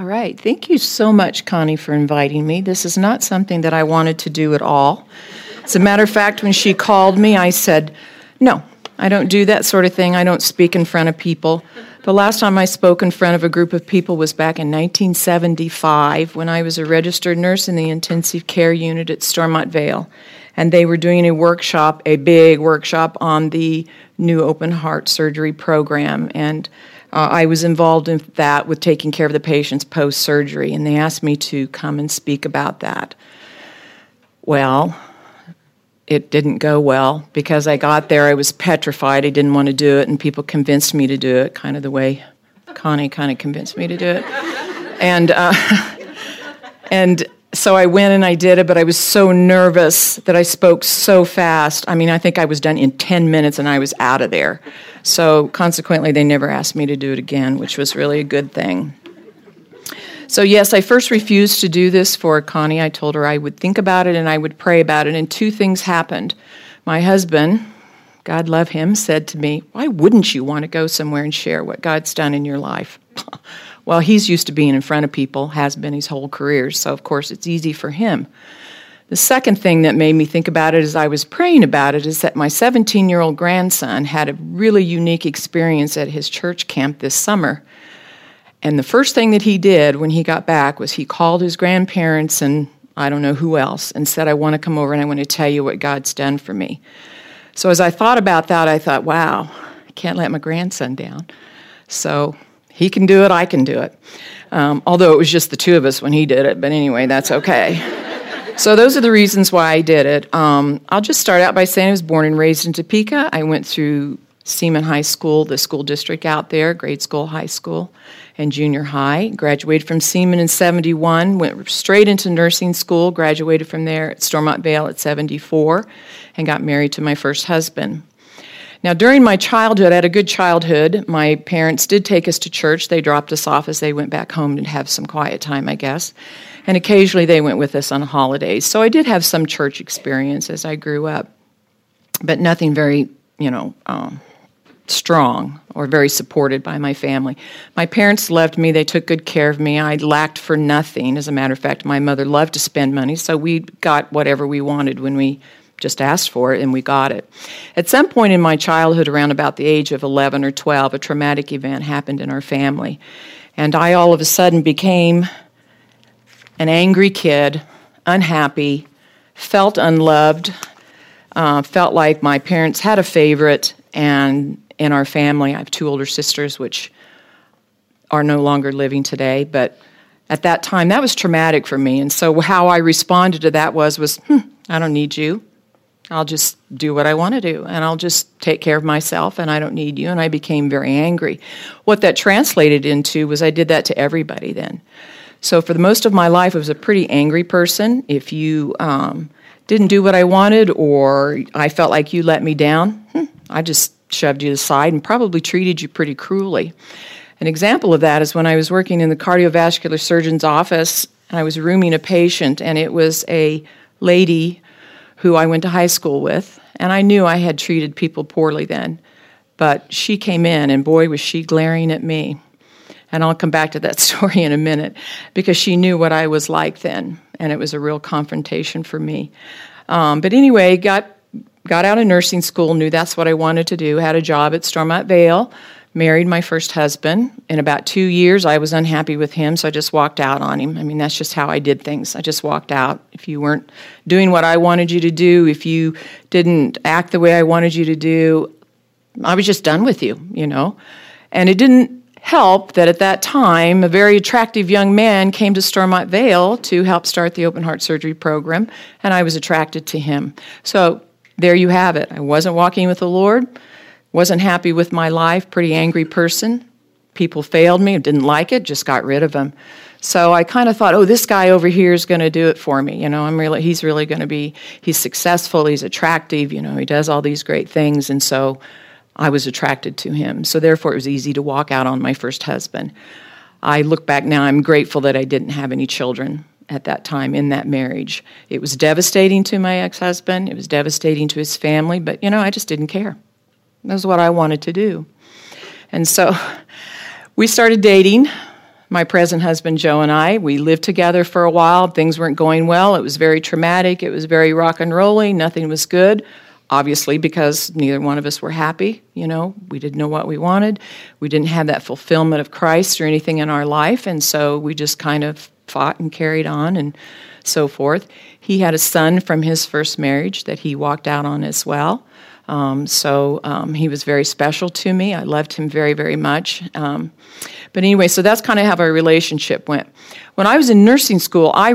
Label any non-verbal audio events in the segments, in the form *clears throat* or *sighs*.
All right. Thank you so much, Connie, for inviting me. This is not something that I wanted to do at all. As a matter of fact, when she called me, I said, No, I don't do that sort of thing. I don't speak in front of people. The last time I spoke in front of a group of people was back in 1975 when I was a registered nurse in the intensive care unit at Stormont Vail. And they were doing a workshop, a big workshop on the new open heart surgery program. And uh, I was involved in that with taking care of the patients post surgery. And they asked me to come and speak about that. Well, it didn't go well because I got there, I was petrified. I didn't want to do it, and people convinced me to do it, kind of the way Connie kind of convinced me to do it. And, uh, *laughs* and so I went and I did it, but I was so nervous that I spoke so fast. I mean, I think I was done in 10 minutes and I was out of there. So consequently, they never asked me to do it again, which was really a good thing. So, yes, I first refused to do this for Connie. I told her I would think about it and I would pray about it. And two things happened. My husband, God love him, said to me, Why wouldn't you want to go somewhere and share what God's done in your life? *laughs* well, he's used to being in front of people, has been his whole career. So, of course, it's easy for him. The second thing that made me think about it as I was praying about it is that my 17 year old grandson had a really unique experience at his church camp this summer. And the first thing that he did when he got back was he called his grandparents and I don't know who else and said, I want to come over and I want to tell you what God's done for me. So as I thought about that, I thought, wow, I can't let my grandson down. So he can do it, I can do it. Um, although it was just the two of us when he did it, but anyway, that's okay. so those are the reasons why I did it. Um, I'll just start out by saying I was born and raised in Topeka. I went through Seaman High School, the school district out there, grade school, high school, and junior high. Graduated from Seaman in 71, went straight into nursing school, graduated from there at Stormont Vail at 74, and got married to my first husband. Now, during my childhood, I had a good childhood. My parents did take us to church. They dropped us off as they went back home to have some quiet time, I guess. And occasionally they went with us on holidays. So I did have some church experience as I grew up, but nothing very, you know, um, strong or very supported by my family. My parents loved me, they took good care of me. I lacked for nothing. As a matter of fact, my mother loved to spend money, so we got whatever we wanted when we just asked for it and we got it. At some point in my childhood, around about the age of 11 or 12, a traumatic event happened in our family. And I all of a sudden became an angry kid, unhappy, felt unloved, uh, felt like my parents had a favorite and in our family. I have two older sisters, which are no longer living today, but at that time that was traumatic for me. And so how I responded to that was was hmm, I don't need you. I'll just do what I want to do and I'll just take care of myself and I don't need you. And I became very angry. What that translated into was I did that to everybody then. So for the most of my life, I was a pretty angry person. If you um, didn't do what I wanted or I felt like you let me down, hmm, I just shoved you aside and probably treated you pretty cruelly. An example of that is when I was working in the cardiovascular surgeon's office and I was rooming a patient, and it was a lady who I went to high school with, and I knew I had treated people poorly then. But she came in, and boy, was she glaring at me. And I'll come back to that *laughs* story in a minute because she knew what I was like then, and it was a real confrontation for me. Um, but anyway, got got out of nursing school, knew that's what I wanted to do, had a job at Stormont Vail, married my first husband. In about two years, I was unhappy with him, so I just walked out on him. I mean, that's just how I did things. I just walked out. If you weren't doing what I wanted you to do, if you didn't act the way I wanted you to do, I was just done with you, you know? And it didn't help that at that time, a very attractive young man came to Stormont Vail to help start the open heart surgery program, and I was attracted to him. So there you have it. I wasn't walking with the Lord, wasn't happy with my life, pretty angry person. People failed me, didn't like it, just got rid of them. So I kind of thought, oh, this guy over here is going to do it for me. You know, I'm really, he's really going to be, he's successful, he's attractive, you know, he does all these great things. And so I was attracted to him. So therefore, it was easy to walk out on my first husband. I look back now, I'm grateful that I didn't have any children at that time in that marriage. It was devastating to my ex husband, it was devastating to his family, but you know, I just didn't care. That was what I wanted to do. And so we started dating. my present husband Joe and I. We lived together for a while. Things weren't going well. It was very traumatic. It was very rock and rolling. Nothing was good. Obviously, because neither one of us were happy. You know, we didn't know what we wanted. We didn't have that fulfillment of Christ or anything in our life. And so we just kind of fought and carried on and so forth. He had a son from his first marriage that he walked out on as well. Um, so um, he was very special to me. I loved him very, very much. Um, but anyway, so that's kind of how our relationship went. When I was in nursing school, I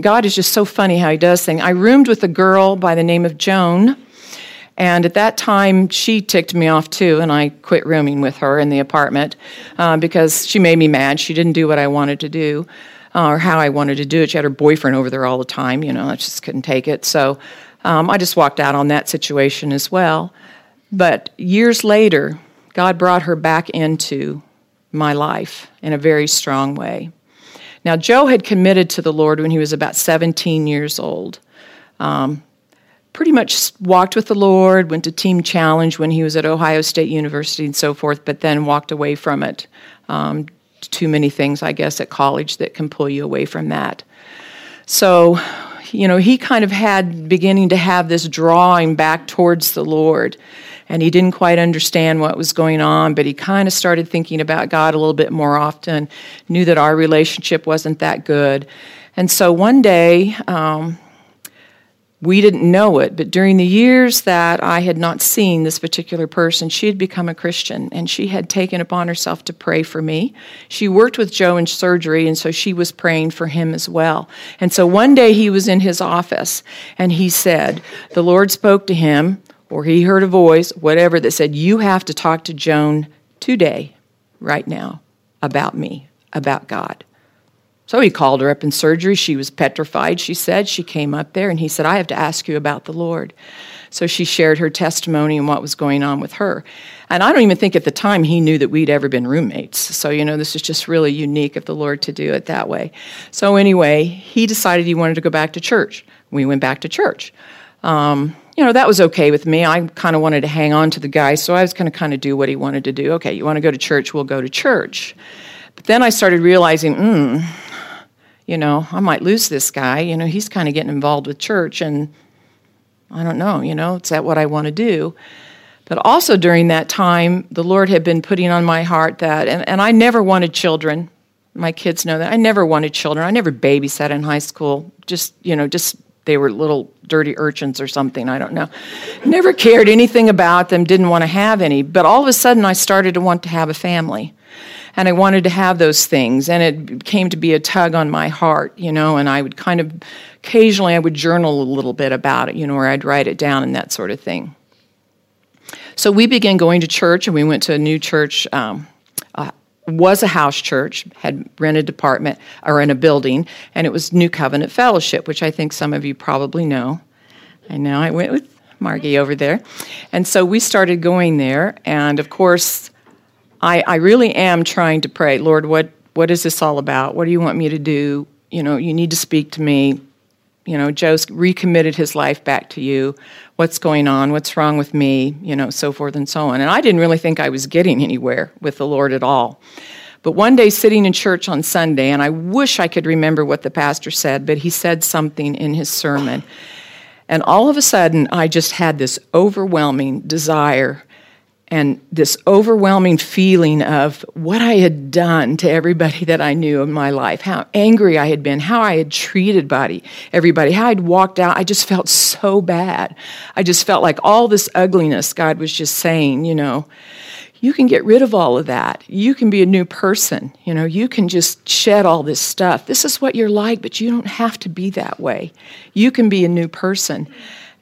God is just so funny how He does things. I roomed with a girl by the name of Joan. And at that time, she ticked me off too, and I quit rooming with her in the apartment uh, because she made me mad. She didn't do what I wanted to do uh, or how I wanted to do it. She had her boyfriend over there all the time, you know, I just couldn't take it. So um, I just walked out on that situation as well. But years later, God brought her back into my life in a very strong way. Now, Joe had committed to the Lord when he was about 17 years old. Um, pretty much walked with the Lord, went to Team Challenge when he was at Ohio State University and so forth, but then walked away from it. Um, too many things, I guess, at college that can pull you away from that. So, you know, he kind of had beginning to have this drawing back towards the Lord and he didn't quite understand what was going on, but he kind of started thinking about God a little bit more often, knew that our relationship wasn't that good. And so one day, um, we didn't know it, but during the years that I had not seen this particular person, she had become a Christian and she had taken upon herself to pray for me. She worked with Joe in surgery, and so she was praying for him as well. And so one day he was in his office and he said, The Lord spoke to him or he heard a voice, whatever, that said, You have to talk to Joan today, right now, about me, about God. So he called her up in surgery. She was petrified, she said. She came up there and he said, I have to ask you about the Lord. So she shared her testimony and what was going on with her. And I don't even think at the time he knew that we'd ever been roommates. So, you know, this is just really unique of the Lord to do it that way. So, anyway, he decided he wanted to go back to church. We went back to church. Um, you know, that was okay with me. I kind of wanted to hang on to the guy, so I was going to kind of do what he wanted to do. Okay, you want to go to church? We'll go to church. But then I started realizing, hmm, you know, I might lose this guy. You know, he's kind of getting involved with church, and I don't know, you know, is that what I want to do? But also during that time, the Lord had been putting on my heart that, and, and I never wanted children. My kids know that. I never wanted children. I never babysat in high school. Just, you know, just they were little dirty urchins or something, I don't know. Never cared anything about them, didn't want to have any. But all of a sudden, I started to want to have a family. And I wanted to have those things. And it came to be a tug on my heart, you know, and I would kind of, occasionally, I would journal a little bit about it, you know, or I'd write it down and that sort of thing. So we began going to church, and we went to a new church um, was a house church, had rented apartment or in a building, and it was New Covenant Fellowship, which I think some of you probably know. I know I went with Margie over there. And so we started going there, and of course, I, I really am trying to pray, Lord, what, what is this all about? What do you want me to do? You know, you need to speak to me you know, Joe's recommitted his life back to you. What's going on? What's wrong with me? You know, so forth and so on. And I didn't really think I was getting anywhere with the Lord at all. But one day, sitting in church on Sunday, and I wish I could remember what the pastor said, but he said something in his sermon. And all of a sudden, I just had this overwhelming desire and this overwhelming feeling of what I had done to everybody that I knew in my life, how angry I had been, how I had treated body, everybody, how I'd walked out. I just felt so bad. I just felt like all this ugliness, God was just saying, you know, you can get rid of all of that. You can be a new person. You know, you can just shed all this stuff. This is what you're like, but you don't have to be that way. You can be a new person.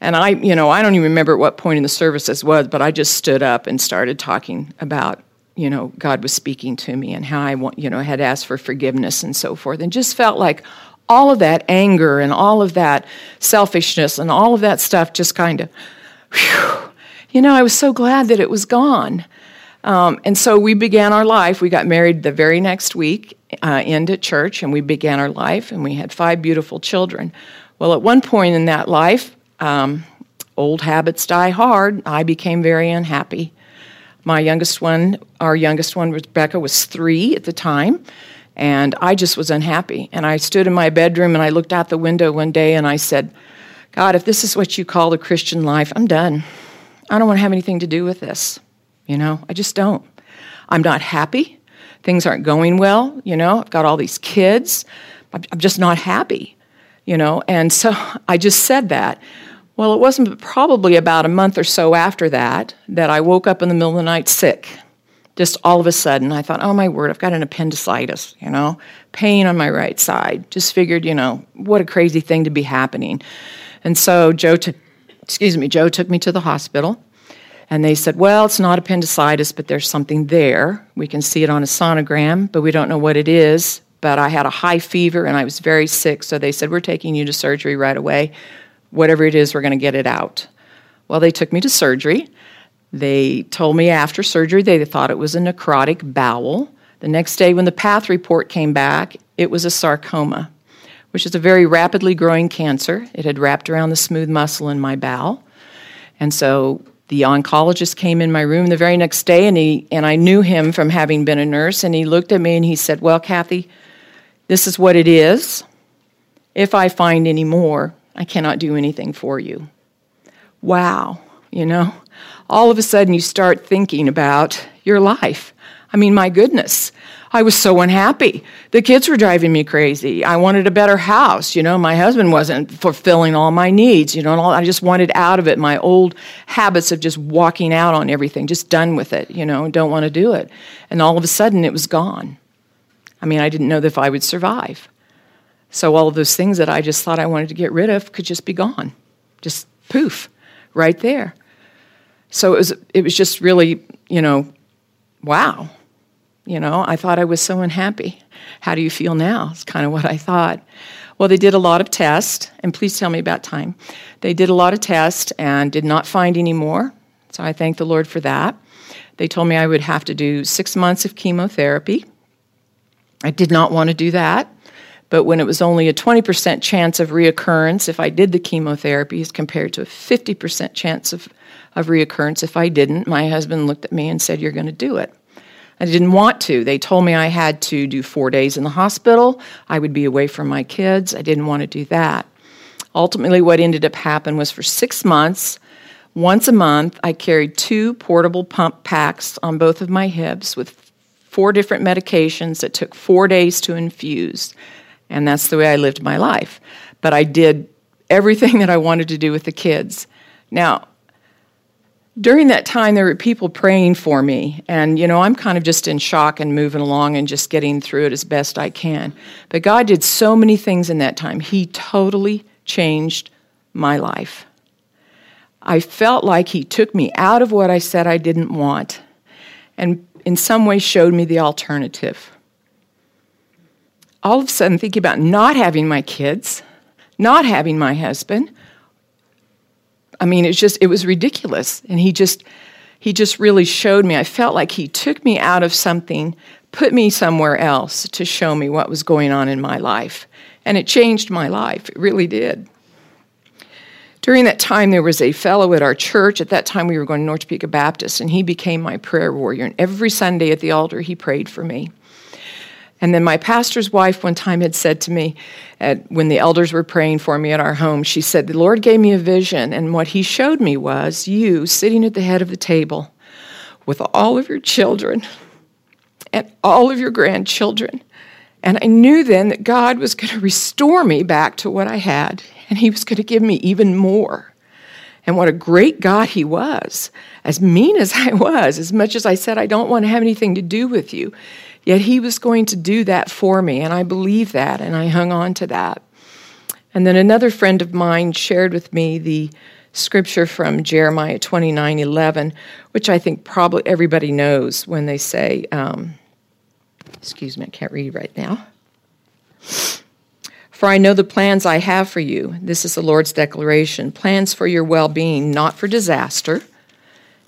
And I, you know, I don't even remember at what point in the service this was, but I just stood up and started talking about, you know, God was speaking to me and how I want, you know, had asked for forgiveness and so forth, and just felt like all of that anger and all of that selfishness and all of that stuff just kind of, you know, I was so glad that it was gone. Um, and so we began our life. We got married the very next week uh, into church, and we began our life, and we had five beautiful children. Well, at one point in that life, um, old habits die hard. I became very unhappy. My youngest one, our youngest one, Rebecca, was three at the time. And I just was unhappy. And I stood in my bedroom and I looked out the window one day and I said, God, if this is what you call the Christian life, I'm done. I don't want to have anything to do with this. You know, I just don't. I'm not happy. Things aren't going well. You know, I've got all these kids. I'm just not happy. You know, and so *laughs* I just said that. Well, it wasn't probably about a month or so after that that I woke up in the middle of the night sick. Just all of a sudden, I thought, oh my word, I've got an appendicitis, you know, pain on my right side. Just figured, you know, what a crazy thing to be happening. And so Joe took, excuse me, Joe took me to the hospital. And they said, well, it's not appendicitis, but there's something there. We can see it on a sonogram, but we don't know what it is. But I had a high fever and I was very sick, so they said, we're taking you to surgery right away whatever it is, we're going to get it out. Well, they took me to surgery. They told me after surgery they thought it was a necrotic bowel. The next day, when the path report came back, it was a sarcoma, which is a very rapidly growing cancer. It had wrapped around the smooth muscle in my bowel. And so the oncologist came in my room the very next day, and, he, and I knew him from having been a nurse, and he looked at me and he said, Well, Kathy, this is what it is. If I find any more, I cannot do anything for you. Wow, you know, all of a sudden you start thinking about your life. I mean, my goodness, I was so unhappy. The kids were driving me crazy. I wanted a better house. You know, my husband wasn't fulfilling all my needs. You know, I just wanted out of it. My old habits of just walking out on everything, just done with it, you know, don't want to do it. And all of a sudden it was gone. I mean, I didn't know if I would survive. So all of those things that I just thought I wanted to get rid of could just be gone. Just poof, right there. So it was it was just really, you know, wow. You know, I thought I was so unhappy. How do you feel now? It's kind of what I thought. Well, they did a lot of tests, and please tell me about time. They did a lot of tests and did not find any more. So I thank the Lord for that. They told me I would have to do six months of chemotherapy. I did not want to do that. But when it was only a 20% chance of reoccurrence if I did the chemotherapy, as compared to a 50% chance of, of reoccurrence if I didn't, my husband looked at me and said, You're going to do it. I didn't want to. They told me I had to do four days in the hospital. I would be away from my kids. I didn't want to do that. Ultimately, what ended up happening was for six months, once a month, I carried two portable pump packs on both of my hips with four different medications that took four days to infuse. And that's the way I lived my life. But I did everything *laughs* that I wanted to do with the kids. Now, during that time, there were people praying for me. And, you know, I'm kind of just in shock and moving along and just getting through it as best I can. But God did so many things in that time. He totally changed my life. I felt like He took me out of what I said I didn't want and in some way showed me the alternative all of a sudden thinking about not having my kids, not having my husband. I mean, it's just it was ridiculous. And he just he just really showed me. I felt like he took me out of something, put me somewhere else to show me what was going on in my life. And it changed my life. It really did. During that time, there was a fellow at our church. At that time, we were going to North Topeka Baptist, and he became my prayer warrior. And every Sunday at the altar, he prayed for me. And then my pastor's wife one time had said to me, at, when the elders were praying for me at our home, she said, The Lord gave me a vision, and what He showed me was you sitting at the head of the table with all of your children and all of your grandchildren. And I knew then that God was going to restore me back to what I had, and He was going to give me even more. And what a great God He was. As mean as *laughs* I was, as much as I said, I don't want to have anything to do with you, Yet he was going to do that for me, and I believed that, and I hung on to that. And then another friend of mine shared with me the scripture from Jeremiah 29 11, which I think probably everybody knows when they say, um, excuse me, I can't read right now. For I know the plans I have for you. This is the Lord's declaration plans for your well being, not for disaster,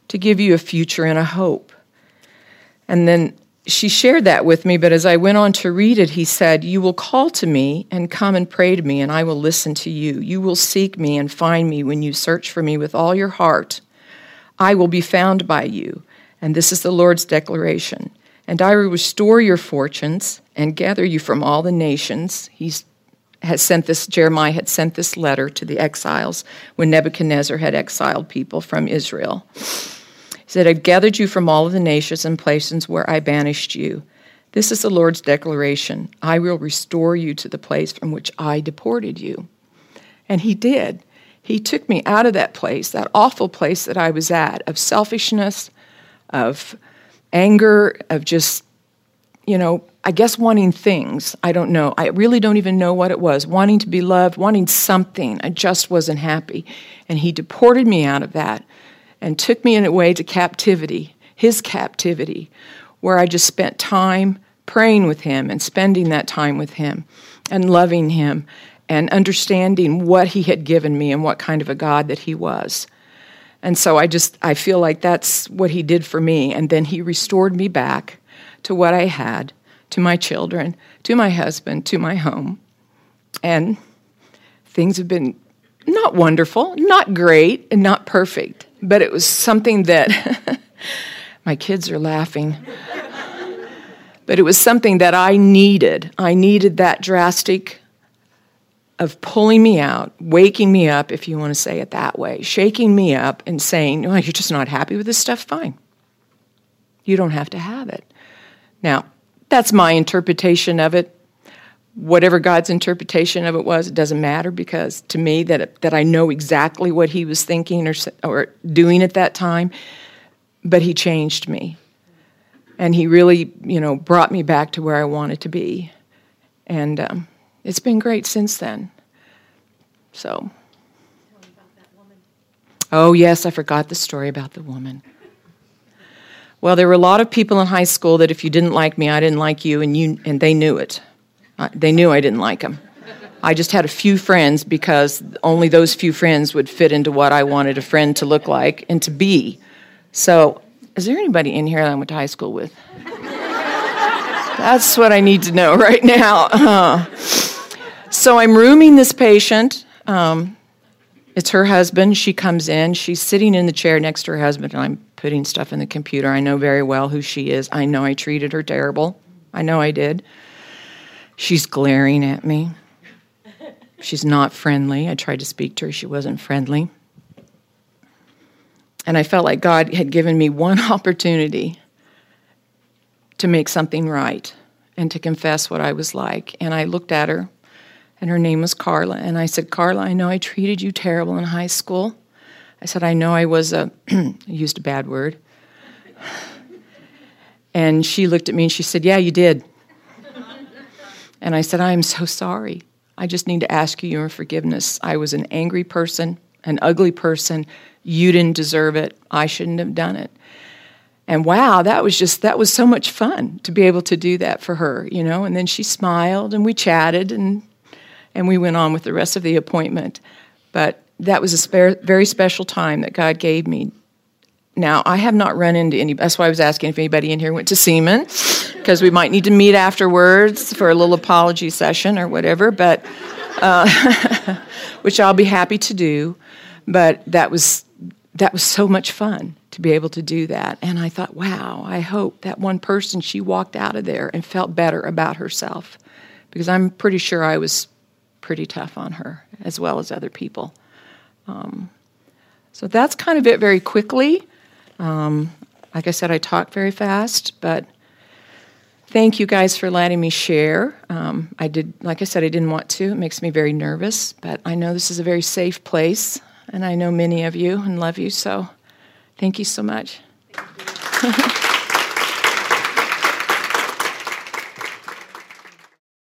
to give you a future and a hope. And then she shared that with me, but as I went on to read it, he said, You will call to me and come and pray to me, and I will listen to you. You will seek me and find me when you search for me with all your heart. I will be found by you. And this is the Lord's declaration And I will restore your fortunes and gather you from all the nations. He's has sent this, Jeremiah had sent this letter to the exiles when Nebuchadnezzar had exiled people from Israel. Said, I've gathered you from all of the nations and places where I banished you. This is the Lord's declaration I will restore you to the place from which I deported you. And he did. He took me out of that place, that awful place that I was at, of selfishness, of anger, of just, you know, I guess wanting things. I don't know. I really don't even know what it was. Wanting to be loved, wanting something. I just wasn't happy. And he deported me out of that and took me in a way to captivity, his captivity, where I just spent time praying with him and spending that time with him and loving him and understanding what he had given me and what kind of a God that he was. And so I just I feel like that's what he did for me and then he restored me back to what I had, to my children, to my husband, to my home. And things have been not wonderful, not great, and not perfect, but it was something that *laughs* my kids are laughing. but it was something that I needed. I needed that drastic of pulling me out, waking me up, if you want to say it that way, shaking me up and saying, oh, you're just not happy with this stuff? Fine. You don't have to have it. Now, that's my interpretation of it. Whatever God's interpretation of it was, it doesn't matter because to me, that, that I know exactly what He was thinking or, or doing at that time, but He changed me. And He really, you know, brought me back to where I wanted to be. And, um, it's been great since then. So. Oh, yes, I forgot the story about the woman. Well, there were a lot of people in high school that if you didn't like me, I didn't like you, and, you, and they knew it. They knew I didn't like them. I just had a few friends because only those few friends would fit into what I wanted a friend to look like and to be. So, is there anybody in here that I went to high school with? That's what I need to know *laughs* right now. Uh, so I'm rooming this patient. Um, it's her husband. She comes in. She's sitting in the chair next to her husband, and I'm putting stuff in the computer. I know very well who she is. I know I treated her terrible. I know I did. She's glaring at me. She's not friendly. I tried to speak to her. She wasn't friendly. And I felt like God had given me one *laughs* opportunity to make something right and to confess what I was like. And I looked at her and her name was Carla. And I said, Carla, I know I treated you terrible in high school. I said, I know I was a, *clears throat* I used a bad word. *sighs* And she looked at me and she said, Yeah, you did. And I said, I am so sorry. I just need to ask you your forgiveness. I was an angry person, an ugly person. You didn't deserve it. I shouldn't have done it. And wow, that was just, that was so much fun to be able to do that for her, you know. And then she smiled and we chatted and and we went on with the rest of the appointment. But that was a spare, very special time that God gave me. Now, I have not run into any, that's why I was asking if anybody in here went to Seaman, because we might need to meet afterwards for a little apology session or whatever, but, uh, *laughs* which I'll be happy to do. But that was, that was so much fun to be able to do that. And I thought, wow, I hope that one person, she walked out of there and felt better about herself. Because I'm pretty sure I was pretty tough on her, as well as other people. Um, so that's kind of it very quickly. Um, like I said, I talk very fast, but thank you guys for letting me share. Um, I did, like I said, I didn't want to. It makes me very nervous, but I know this is a very safe place, and I know many of you and love you, so thank you so much.